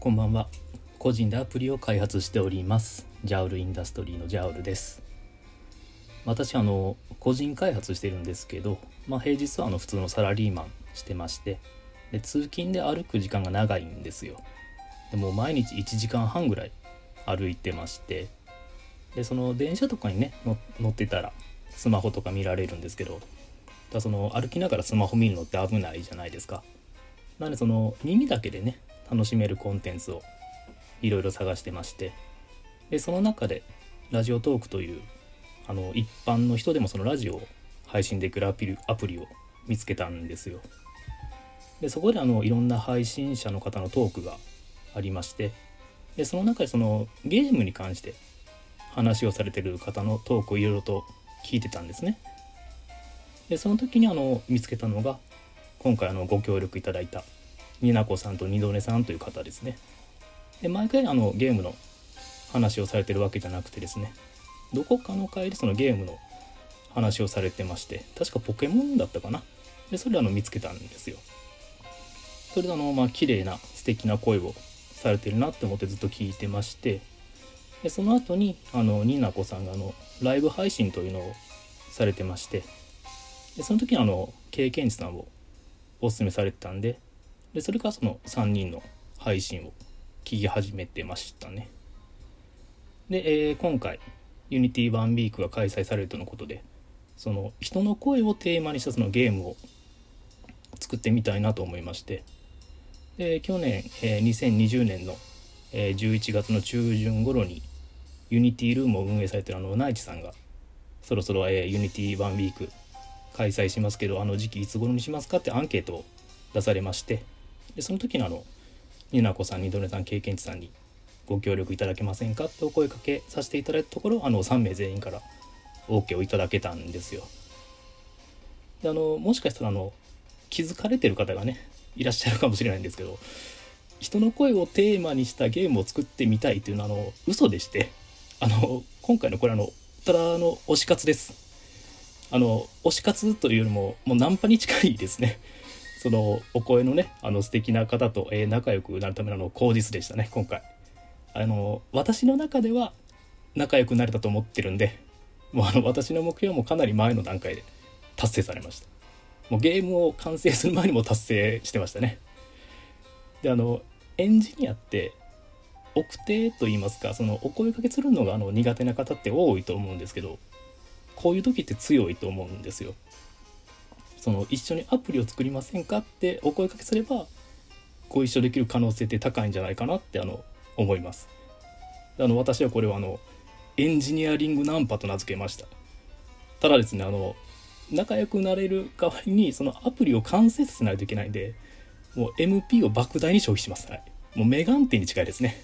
こんばんは。個人でアプリを開発しております。ジャウルインダストリーのジャウルです。私あの個人開発してるんですけど、まあ、平日はあの普通のサラリーマンしてましてで通勤で歩く時間が長いんですよ。でも毎日1時間半ぐらい歩いてましてでその電車とかにね乗ってたらスマホとか見られるんですけどだその歩きながらスマホ見るのって危ないじゃないですか。なのでその耳だけでね楽しめるコンテンツをいろいろ探してまして。でその中でラジオトークというあの一般の人でもそのラジオを配信できるアプリアプリを見つけたんですよ。でそこであのいろんな配信者の方のトークがありまして。でその中でそのゲームに関して話をされてる方のトークをいろいろと聞いてたんですね。でその時にあの見つけたのが今回あのご協力いただいたになこさんと二度寝さんという方ですね。で毎回あのゲームの話をされてるわけじゃなくてですねどこかの回でそのゲームの話をされてまして確かポケモンだったかな？でそれあの見つけたんですよ。それであのまあ綺麗な素敵な声をされてるなって思ってずっと聞いてましてでその後にあのニナコさんがあのライブ配信というのをされてましてでその時にあの経験値さんをおすすめされてたんででそれからその3人の配信を聞き始めてましたね。で、えー、今回 unity1week が開催されるとのことでその人の声をテーマにしたそのゲームを作ってみたいなと思いましてで去年、えー、2020年の、えー、11月の中旬頃に unityroom を運営されてるあの naichi さんがそろそろ、えー、 unity1week 開催しますけどあの時期いつ頃にしますかってアンケートを出されましてでその時のあのになこさんにどねさん経験値さんにご協力いただけませんか？ってお声かけさせていただいたところあの3名全員から OK をいただけたんですよ。であのもしかしたらあの気づかれてる方がねいらっしゃるかもしれないんですけど人の声をテーマにしたゲームを作ってみたいというのはあの嘘でしてあの今回のこれあのただの推し活です。あの推し活というよりももうナンパに近いですね。そのお声のねあの素敵な方と、えー、仲良くなるための口実でしたね今回。あの私の中では仲良くなれたと思ってるんでもうあの私の目標もかなり前の段階で達成されました。もうゲームを完成する前にも達成してましたね。であのエンジニアって奥手と言いますかそのお声かけするのがあの苦手な方って多いと思うんですけどこういう時って強いと思うんですよ。その一緒にアプリを作りませんかってお声かけすればご一緒できる可能性って高いんじゃないかなってあの思います。あの私はこれはあのエンジニアリングナンパと名付けました。ただですねあの仲良くなれる代わりにそのアプリを完成させないといけないんでもう MP を莫大に消費します、はい、もうメガンテに近いですね、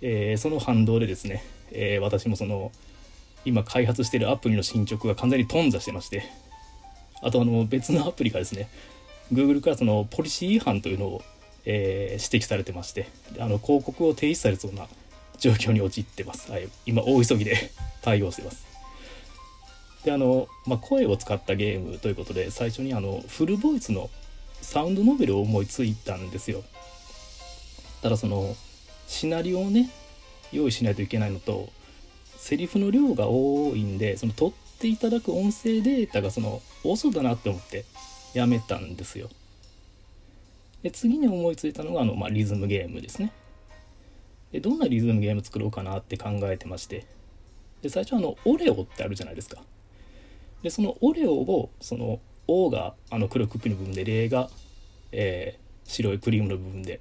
えー、その反動でですね、えー、私もその今開発してるアプリの進捗が完全に頓挫してましてあとあの別のアプリがですね Google からそのポリシー違反というのを、えー、指摘されてましてあの広告を停止されそうな状況に陥ってます、はい、今大急ぎで 対応してます。であの、まあ、声を使ったゲームということで最初にあのフルボイスのサウンドノベルを思いついたんですよ。ただそのシナリオをね用意しないといけないのとセリフの量が多いんでその取っていただく音声データがその多そうだなって思ってやめたんですよ。で次に思いついたのがあの、まあ、リズムゲームですね。でどんなリズムゲーム作ろうかなって考えてましてで最初あのオレオってあるじゃないですか。でそのオレオをその O があの黒いクッキーの部分で例が、えー、白いクリームの部分で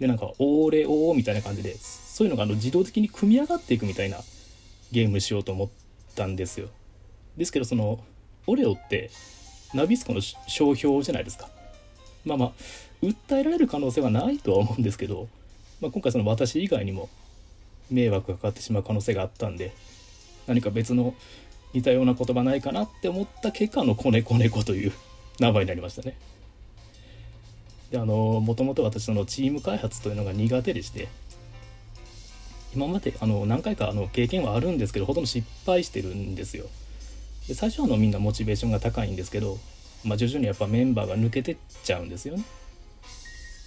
でなんかオーレオーみたいな感じでそういうのがあの自動的に組み上がっていくみたいなゲームしようと思ったんですよ。ですけどそのオレオってナビスコの商標じゃないですか。まあまあ訴えられる可能性はないとは思うんですけど、まあ、今回その私以外にも迷惑がかかってしまう可能性があったんで何か別の似たような言葉ないかなって思った結果の子猫猫という名前になりましたね。であのもともと私そのチーム開発というのが苦手でして今まであの何回かあの経験はあるんですけどほとんど失敗してるんですよ。で最初はのみんなモチベーションが高いんですけど、まあ、徐々にやっぱメンバーが抜けてっちゃうんですよね。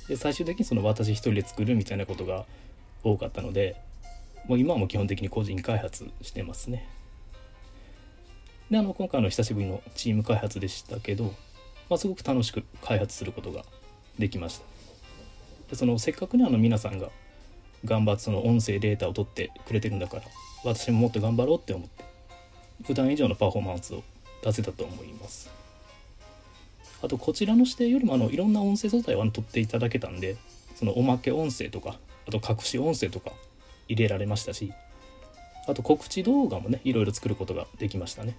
で最終的にその私一人で作るみたいなことが多かったのでもう今はもう基本的に個人開発してますねであの今回の久しぶりのチーム開発でしたけど、まあ、すごく楽しく開発することができましたでそのせっかくねあの皆さんが頑張ってその音声データを取ってくれてるんだから私ももっと頑張ろうって思って普段以上のパフォーマンスを出せたと思いますあとこちらの指定よりもあのいろんな音声素材を取っていただけたんでそのおまけ音声とかあと隠し音声とか入れられましたしあと告知動画もねいろいろ作ることができましたね。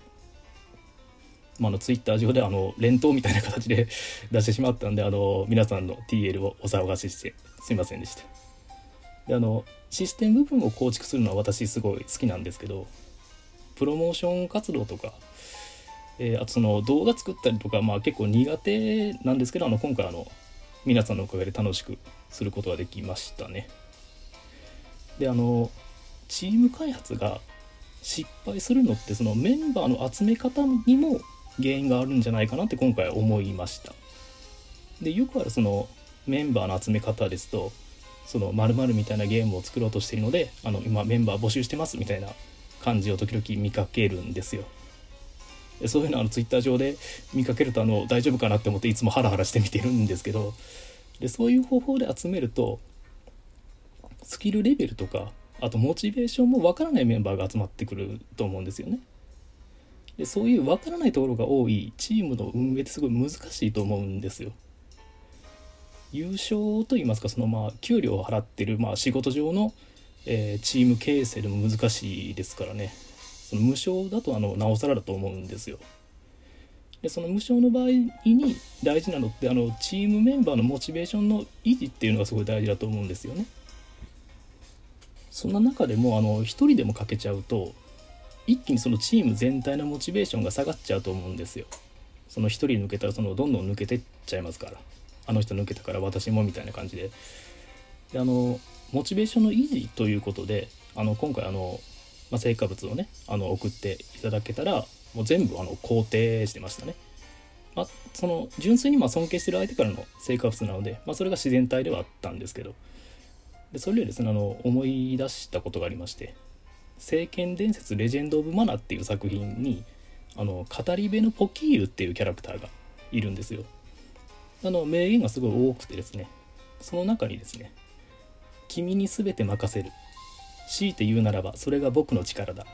まあ、のツイッター上であの連投みたいな形で 出してしまったんであの皆さんの TL をお騒がせしてすいませんでした。であのシステム部分を構築するのは私すごい好きなんですけどプロモーション活動とか、えー、あとその動画作ったりとか、まあ、結構苦手なんですけどあの今回あの皆さんのおかげで楽しくすることができましたね。であのチーム開発が失敗するのってそのメンバーの集め方にも原因があるんじゃないかなって今回思いました。でよくあるそのメンバーの集め方ですとその〇〇みたいなゲームを作ろうとしているのであの今メンバー募集してますみたいな感じを時々見かけるんですよ。そういうのあのツイッター上で見かけるとあの大丈夫かなって思っていつもハラハラして見てるんですけどでそういう方法で集めるとスキルレベルとかあとモチベーションもわからないメンバーが集まってくると思うんですよね。でそういうわからないところが多いチームの運営ってすごい難しいと思うんですよ。優勝といいますかそのまあ給料を払ってるまあ仕事上の、えー、チーム形成でも難しいですからねその無償だとあのなおさらだと思うんですよ。でその無償の場合に大事なのってあのチームメンバーのモチベーションの維持っていうのがすごい大事だと思うんですよね。そんな中でもあの1人でも欠けちゃうと一気にそのチーム全体のモチベーションが下がっちゃうと思うんですよ。その1人抜けたらそのどんどん抜けてっちゃいますからあの人抜けたから私もみたいな感じでであのモチベーションの維持ということであの今回あの、まあ、成果物をねあの送っていただけたらもう全部あの肯定してましたね。まあ、その純粋にま尊敬してる相手からの成果物なので、まあ、それが自然体ではあったんですけどでそれでですねあの思い出したことがありまして「聖剣伝説レジェンド・オブ・マナ」っていう作品にあの語り部のポキーユっていうキャラクターがいるんですよ。あの名言がすごい多くてですねその中にですね「君に全て任せる」「強いて言うならばそれが僕の力だ」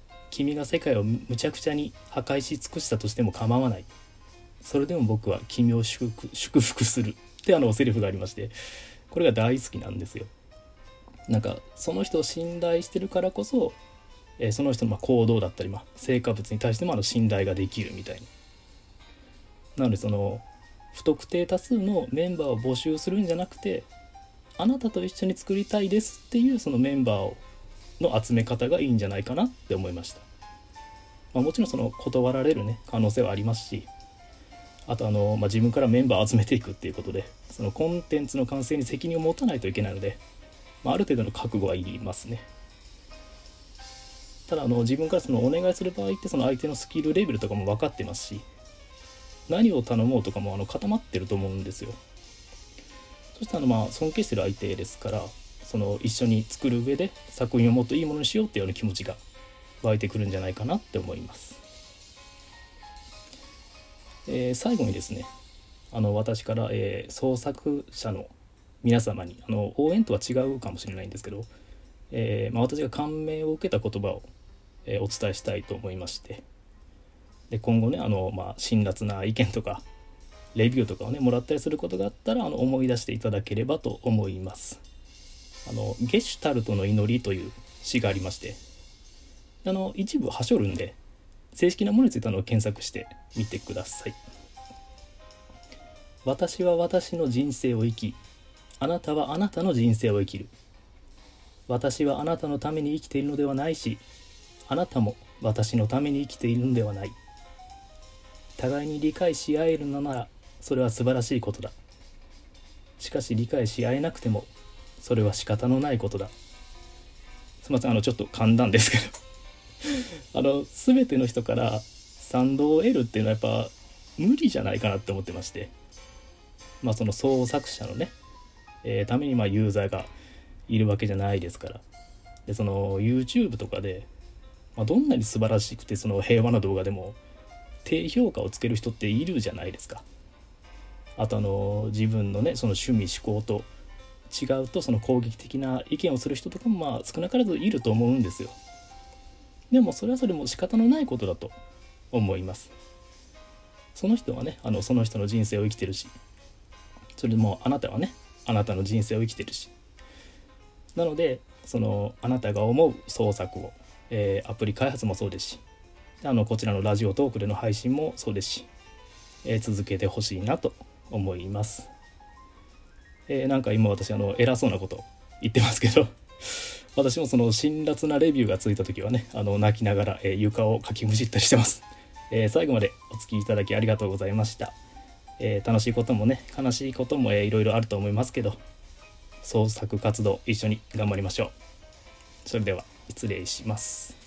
「君が世界をむちゃくちゃに破壊し尽くしたとしても構わない」「それでも僕は君を祝福祝福する」ってあのセリフがありましてこれが大好きなんですよ。なんかその人を信頼してるからこそ、えー、その人のま行動だったり、まあ、成果物に対してもあの信頼ができるみたいな。なのでその不特定多数のメンバーを募集するんじゃなくてあなたと一緒に作りたいですっていうそのメンバーをの集め方がいいんじゃないかなって思いました。まあ、もちろんその断られるね可能性はありますしあとあの、まあ、自分からメンバーを集めていくっていうことでそのコンテンツの完成に責任を持たないといけないので、まあ、ある程度の覚悟はいりますねただあの自分からそのお願いする場合ってその相手のスキルレベルとかも分かってますし何を頼もうとかもあの固まってると思うんですよそしたらまあ尊敬してる相手ですからその一緒に作る上で作品をもっといいものにしようっていうような気持ちが湧いてくるんじゃないかなって思います。えー、最後にですねあの私から、えー、創作者の皆様にあの応援とは違うかもしれないんですけど、えー、まあ、私が感銘を受けた言葉を、えお伝えしたいと思いましてで今後ねあの、まあ、辛辣な意見とかレビューとかをねもらったりすることがあったらあの思い出していただければと思います。あのゲシュタルトの祈りという詩がありまして。あの一部はしょるんで正式なものについての検索してみてください。私は私の人生を生きあなたはあなたの人生を生きる。私はあなたのために生きているのではないしあなたも私のために生きているのではない。互いに理解し合えるのならそれは素晴らしいことだ。しかし理解し合えなくてもそれは仕方のないことだ。すみませんあのちょっと噛んだんですけど。あの全ての人から賛同を得るっていうのはやっぱ無理じゃないかなって思ってまして。まあその創作者のねえー、ためにまあユーザーがいるわけじゃないですから。でその YouTube とかで、まあ、どんなに素晴らしくてその平和な動画でも低評価をつける人っているじゃないですか。あとあの自分のねその趣味思考と違うとその攻撃的な意見をする人とかもまあ少なからずいると思うんですよ。でもそれはそれも仕方のないことだと思います。その人はねあのその人の人生を生きてるし。それでもあなたはねあなたの人生を生きてるし。なのでそのあなたが思う創作を、えー、アプリ開発もそうですし。あのこちらのラジオトークでの配信もそうですし、えー、続けてほしいなと。思います。えー、なんか今私あの偉そうなこと言ってますけど 私もその辛辣なレビューがついた時はねあの泣きながら、えー、床をかきむしったりしてます、えー、最後までお付きいただきありがとうございました、え楽しいこともね悲しいことも、えー、いろいろあると思いますけど創作活動一緒に頑張りましょう。それでは失礼します。